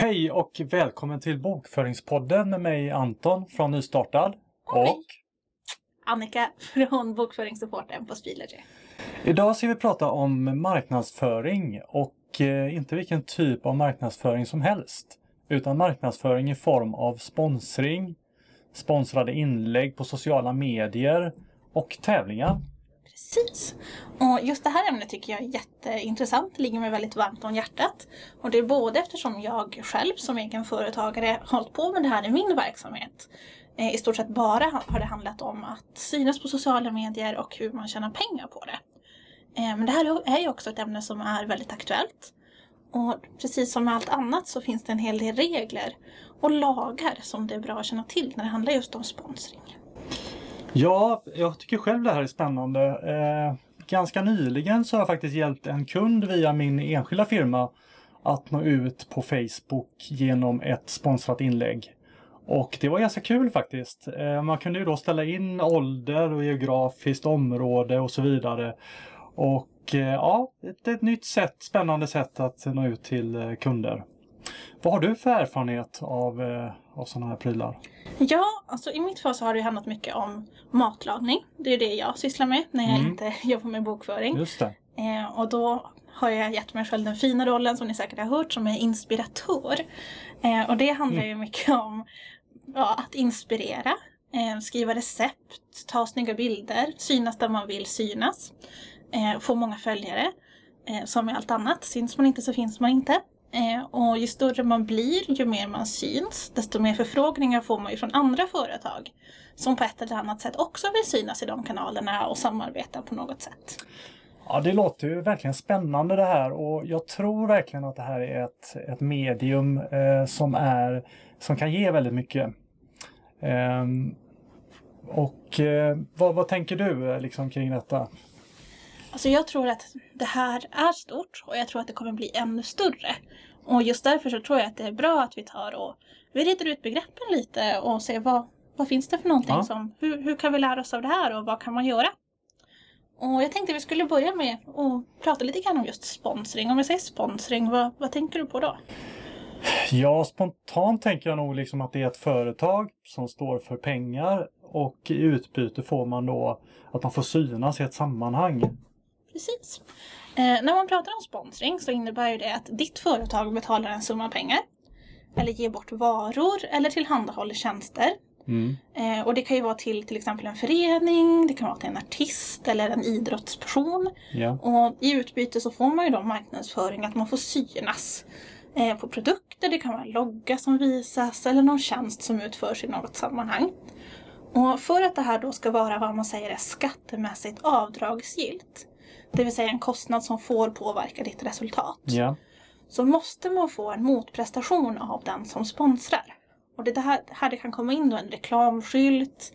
Hej och välkommen till Bokföringspodden med mig Anton från Nystartad. Och mig. Annika från Bokföringssupporten på Spilergy. Idag ska vi prata om marknadsföring och eh, inte vilken typ av marknadsföring som helst. Utan marknadsföring i form av sponsring, sponsrade inlägg på sociala medier och tävlingar. Precis. Och just det här ämnet tycker jag är jätteintressant. Det ligger mig väldigt varmt om hjärtat. Och det är både eftersom jag själv som egen företagare har hållit på med det här i min verksamhet. Eh, I stort sett bara har det handlat om att synas på sociala medier och hur man tjänar pengar på det. Eh, men det här är ju också ett ämne som är väldigt aktuellt. Och precis som med allt annat så finns det en hel del regler och lagar som det är bra att känna till när det handlar just om sponsring. Ja, jag tycker själv det här är spännande. Eh, ganska nyligen så har jag faktiskt hjälpt en kund via min enskilda firma att nå ut på Facebook genom ett sponsrat inlägg. Och det var ganska kul faktiskt. Eh, man kunde ju då ställa in ålder och geografiskt område och så vidare. Och eh, ja, ett, ett nytt sätt, spännande sätt att nå ut till eh, kunder. Vad har du för erfarenhet av, eh, av sådana här prylar? Ja, alltså i mitt fall så har det handlat mycket om matlagning. Det är det jag sysslar med när jag mm. inte jobbar med bokföring. Just det. Eh, och då har jag gett mig själv den fina rollen som ni säkert har hört som är inspiratör. Eh, och det handlar mm. ju mycket om ja, att inspirera, eh, skriva recept, ta snygga bilder, synas där man vill synas, eh, få många följare. Eh, som med allt annat, syns man inte så finns man inte. Eh, och ju större man blir, ju mer man syns, desto mer förfrågningar får man ju från andra företag som på ett eller annat sätt också vill synas i de kanalerna och samarbeta på något sätt. Ja, det låter ju verkligen spännande det här och jag tror verkligen att det här är ett, ett medium eh, som, är, som kan ge väldigt mycket. Eh, och eh, vad, vad, tänker du eh, liksom, kring detta? Alltså jag tror att det här är stort och jag tror att det kommer bli ännu större. Och just därför så tror jag att det är bra att vi tar och vi reder ut begreppen lite och ser vad, vad finns det för någonting ja. som, hur, hur kan vi lära oss av det här och vad kan man göra? Och jag tänkte vi skulle börja med att prata lite grann om just sponsring. Om vi säger sponsring, vad, vad tänker du på då? Ja, spontant tänker jag nog liksom att det är ett företag som står för pengar och i utbyte får man då att man får synas i ett sammanhang. Precis. Eh, när man pratar om sponsring så innebär ju det att ditt företag betalar en summa pengar. Eller ger bort varor eller tillhandahåller tjänster. Mm. Eh, och det kan ju vara till till exempel en förening, det kan vara till en artist eller en idrottsperson. Ja. Och i utbyte så får man ju då marknadsföring att man får synas eh, på produkter. Det kan vara en logga som visas eller någon tjänst som utförs i något sammanhang. Och för att det här då ska vara vad man säger är skattemässigt avdragsgillt det vill säga en kostnad som får påverka ditt resultat. Ja. Så måste man få en motprestation av den som sponsrar. Och det här, här det kan komma in då en reklamskylt,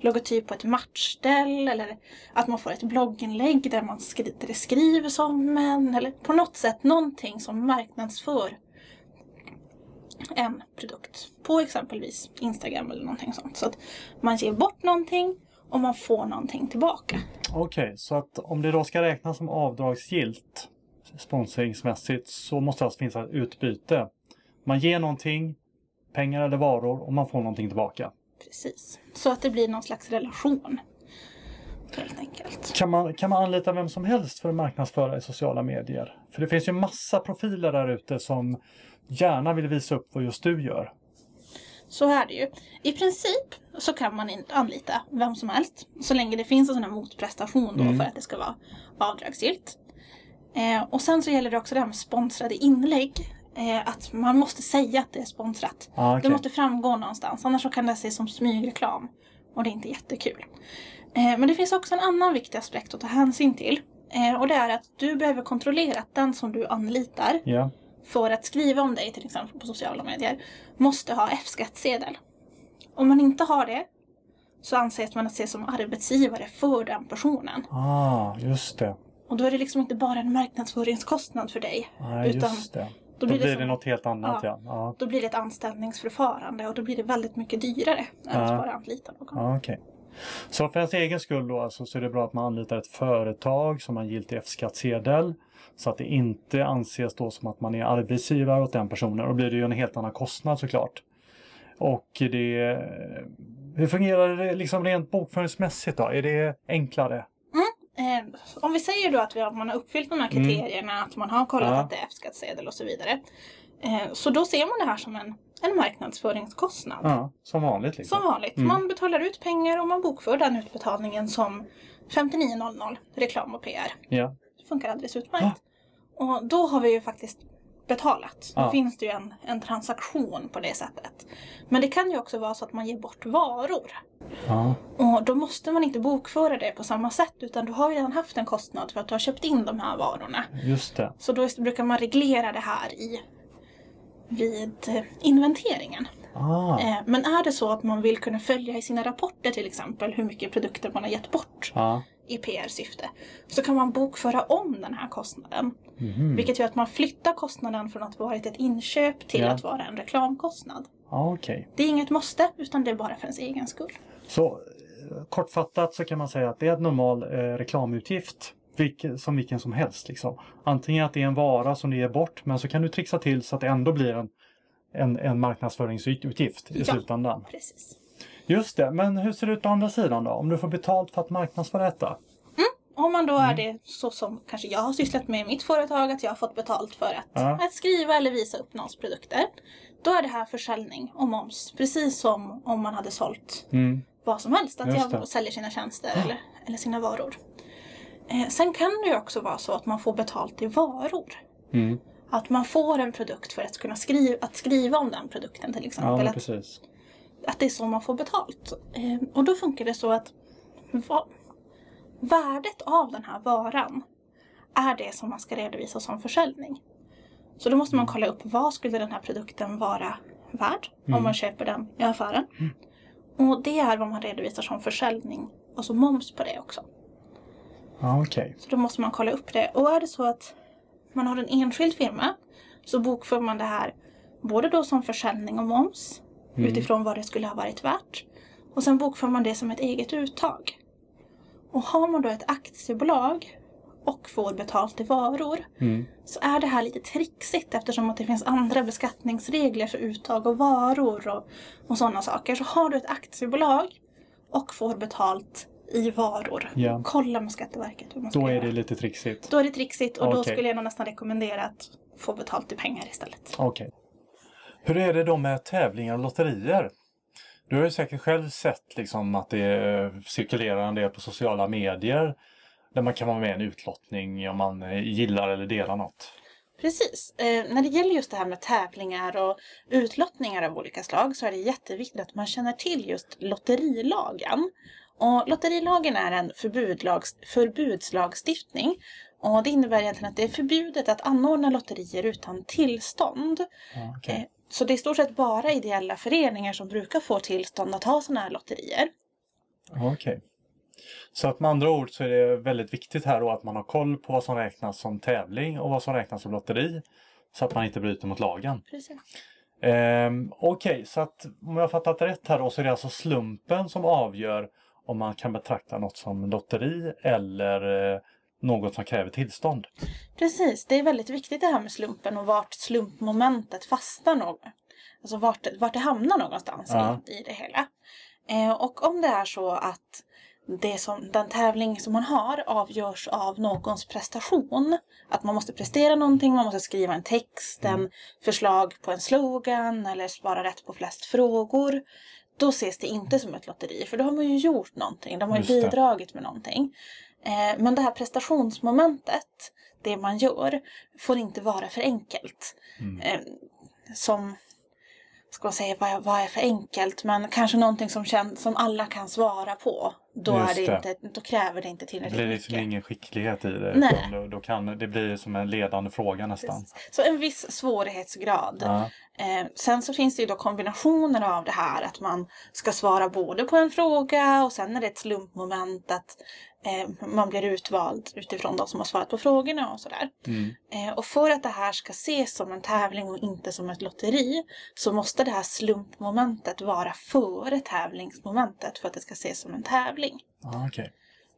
logotyp på ett matchställ eller att man får ett blogginlägg där man skri det skrivs om en eller på något sätt någonting som marknadsför en produkt på exempelvis Instagram eller någonting sånt. Så att man ger bort någonting och man får någonting tillbaka. Okej, okay, så att om det då ska räknas som avdragsgillt sponsringsmässigt så måste det alltså finnas ett utbyte. Man ger någonting, pengar eller varor och man får någonting tillbaka. Precis, så att det blir någon slags relation. Helt enkelt. Kan man, kan man anlita vem som helst för att marknadsföra i sociala medier? För det finns ju massa profiler där ute som gärna vill visa upp vad just du gör. Så är det ju. I princip så kan man anlita vem som helst. Så länge det finns en sån här motprestation då mm. för att det ska vara avdragsgillt. Eh, och sen så gäller det också det här med sponsrade inlägg. Eh, att man måste säga att det är sponsrat. Ah, okay. Det måste framgå någonstans. Annars så kan det ses som smygreklam. Och det är inte jättekul. Eh, men det finns också en annan viktig aspekt att ta hänsyn till. Eh, och det är att du behöver kontrollera att den som du anlitar yeah för att skriva om dig till exempel på sociala medier måste ha F-skattsedel. Om man inte har det så anses man att se som arbetsgivare för den personen. Ah, just det. Och då är det liksom inte bara en marknadsföringskostnad för dig. Ah, utan det. Då blir, då blir det, som, något helt annat ja. ja. Ah. Då blir det ett anställningsförfarande och då blir det väldigt mycket dyrare än ah. att bara anlita någon. Ah, okay. Så för ens egen skull då alltså, så är det bra att man anlitar ett företag som har giltig F-skattsedel. Så att det inte anses då som att man är arbetsgivare åt den personen. Då blir det ju en helt annan kostnad såklart. Och det... Hur fungerar det liksom rent bokföringsmässigt då? Är det enklare? Eh, om vi säger då att vi har, man har uppfyllt de här kriterierna, att man har kollat Mm. Ja. att det är F-skattsedel och så vidare. Eh, så då ser man det här som en, en marknadsföringskostnad. Ja, som vanligt liksom. Som vanligt. Mm. Man betalar ut pengar och man bokför den utbetalningen som 5900 reklam och PR. Ja. Det funkar alldeles utmärkt. Och då har vi ju faktiskt betalat. Då Ja. finns det ju en, en transaktion på det sättet. Men det kan ju också vara så att man ger bort varor. Ja. Och då måste man inte bokföra det på samma sätt utan du har ju redan haft en kostnad för att du har köpt in de här varorna. Just det. Så då brukar man reglera det här i vid eh, inventeringen. Ah. Eh, Men är det så att man vill kunna följa i sina rapporter till exempel hur mycket produkter man har gett bort Ja. i PR-syfte så kan man bokföra om den här kostnaden. Mhm. Vilket gör att man flyttar kostnaden från att varit ett inköp till Ja. att vara en reklamkostnad. Ja, Okej. Det är inget måste utan det är bara för ens egen skull. Så eh, kortfattat så kan man säga att det är en normal eh, reklamutgift. Vilken, som vilken som helst. Liksom. Antingen att det är en vara som du ger bort men så kan du trixa till så att det ändå blir en, en, en marknadsföringsutgift i Ja. slutändan. Precis. Just det, men hur ser det ut å andra sidan då? Om du får betalt för att marknadsföra detta? Om man då Mm. är det så som kanske jag har sysslat med i mitt företag, att jag har fått betalt för att, Ja. att skriva eller visa upp någons produkter. Då är det här försäljning och moms, precis som om man hade sålt Mm. vad som helst. Att Just jag det. säljer sina tjänster eller, eller sina varor. Eh, sen kan det ju också vara så att man får betalt i varor. Mm. Att man får en produkt för att kunna skriva, att skriva om den produkten till Ja, exempel. att, precis. att det är så man får betalt. Eh, och då funkar det så att va, värdet av den här varan är det som man ska redovisa som försäljning. Så då måste man kolla upp vad skulle den här produkten vara värd om man köper den i affären. Och det är vad man redovisar som försäljning. Och så moms på det också. Ja, okej. Så då måste man kolla upp det. Och är det så att man har en enskild firma så bokför man det här både då som försäljning och moms utifrån vad det skulle ha varit värt. Och sen bokför man det som ett eget uttag. Och har man då ett aktiebolag och får betalt i varor Mm. så är det här lite trixigt eftersom att det finns andra beskattningsregler för uttag av varor och, och sådana saker. Så har du ett aktiebolag och får betalt i varor, Ja. kolla med Skatteverket hur man ska Då är göra. det lite trixigt. Då är det trixigt och då Okej. skulle jag nog nästan rekommendera att få betalt i pengar istället. Okej. Hur är det då med tävlingar och lotterier? Du har ju säkert själv sett liksom att det cirkulerar en del på sociala medier där man kan vara med i en utlottning om man eh, gillar eller delar något. Precis. Eh, när det gäller just det här med tävlingar och utlottningar av olika slag så är det jätteviktigt att man känner till just lotterilagen. Och lotterilagen är en förbudslagstiftning. Och det innebär egentligen att det är förbjudet att anordna lotterier utan tillstånd. Ja, okej. Eh, Så det är i stort sett bara ideella föreningar som brukar få tillstånd att ha sådana här lotterier. Okej. Så att med andra ord så är det väldigt viktigt här då att man har koll på vad som räknas som tävling och vad som räknas som lotteri. Så att man inte bryter mot lagen. Precis. Ehm, Okej, så att om jag fattat rätt här då så är det alltså slumpen som avgör om man kan betrakta något som lotteri eller eh, något som kräver tillstånd. Precis, det är väldigt viktigt det här med slumpen och vart slumpmomentet fastnar någon. Alltså vart, vart det hamnar någonstans Ja. i, i det hela. Eh, och om det är så att det som, den tävling som man har avgörs av någons prestation. Att man måste prestera någonting, man måste skriva en text, en förslag på en slogan eller svara rätt på flest frågor. Då ses det inte som ett lotteri för då har man ju gjort någonting, de har ju bidragit med någonting. Eh, men det här prestationsmomentet, det man gör, får inte vara för enkelt. Mm. Eh, som, ska man säga, vad är, vad är för enkelt? Men kanske någonting som, känns, som alla kan svara på. Då, är det det. inte, då kräver det inte Det tillräckligt blir liksom mycket. ingen skicklighet i det. Nej. Då, då kan det blir som en ledande fråga nästan. Så en viss svårighetsgrad. Ja. Eh, sen så finns det ju då kombinationer av det här att man ska svara både på en fråga och sen är det ett slumpmoment att Eh, man blir utvald utifrån de som har svarat på frågorna och sådär. Mm. Eh, och för att det här ska ses som en tävling och inte som ett lotteri så måste det här slumpmomentet vara före tävlingsmomentet för att det ska ses som en tävling. Ah, okej.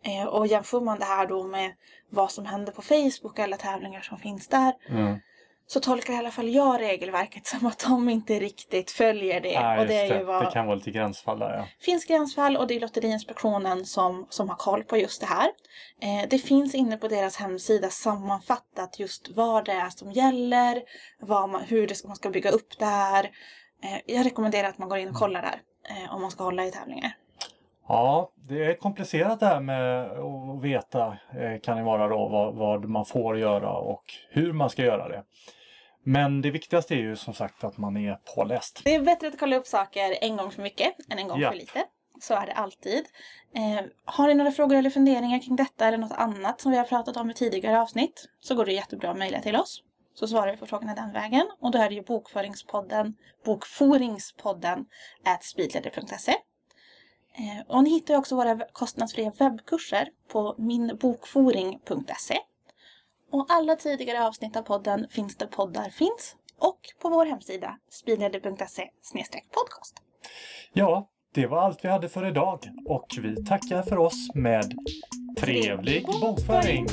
Eh, och jämför man det här då med vad som händer på Facebook alla tävlingar som finns där Mm. så tolkar i alla fall jag regelverket som att de inte riktigt följer det. Ah, och det är ju det. vad det kan vara lite gränsfall där ja. finns gränsfall och det är Lotteriinspektionen som, som har koll på just det här. Eh, det finns inne på deras hemsida sammanfattat just vad det är som gäller, vad man, hur det ska, man ska bygga upp det här. Eh, jag rekommenderar att man går in och kollar där eh, om man ska hålla i tävlingar. Ja, det är komplicerat det här med att veta eh, kan det vara då vad, vad man får göra och hur man ska göra det. Men det viktigaste är ju som sagt att man är påläst. Det är bättre att kolla upp saker en gång för mycket än en gång Ja. för lite. Så är det alltid. Eh, har ni några frågor eller funderingar kring detta eller något annat som vi har pratat om i tidigare avsnitt så går det jättebra att mejla till oss. Så svarar vi på frågorna den vägen. Och då är det ju bokföringspodden, bokforingspodden at speedleader.se. Eh, och ni hittar också våra kostnadsfria webbkurser på minbokforing.se. Och alla tidigare avsnitt av podden finns där poddar finns och på vår hemsida speedleader.se podcast. Ja, det var allt vi hade för idag och vi tackar för oss med trevlig bokföring!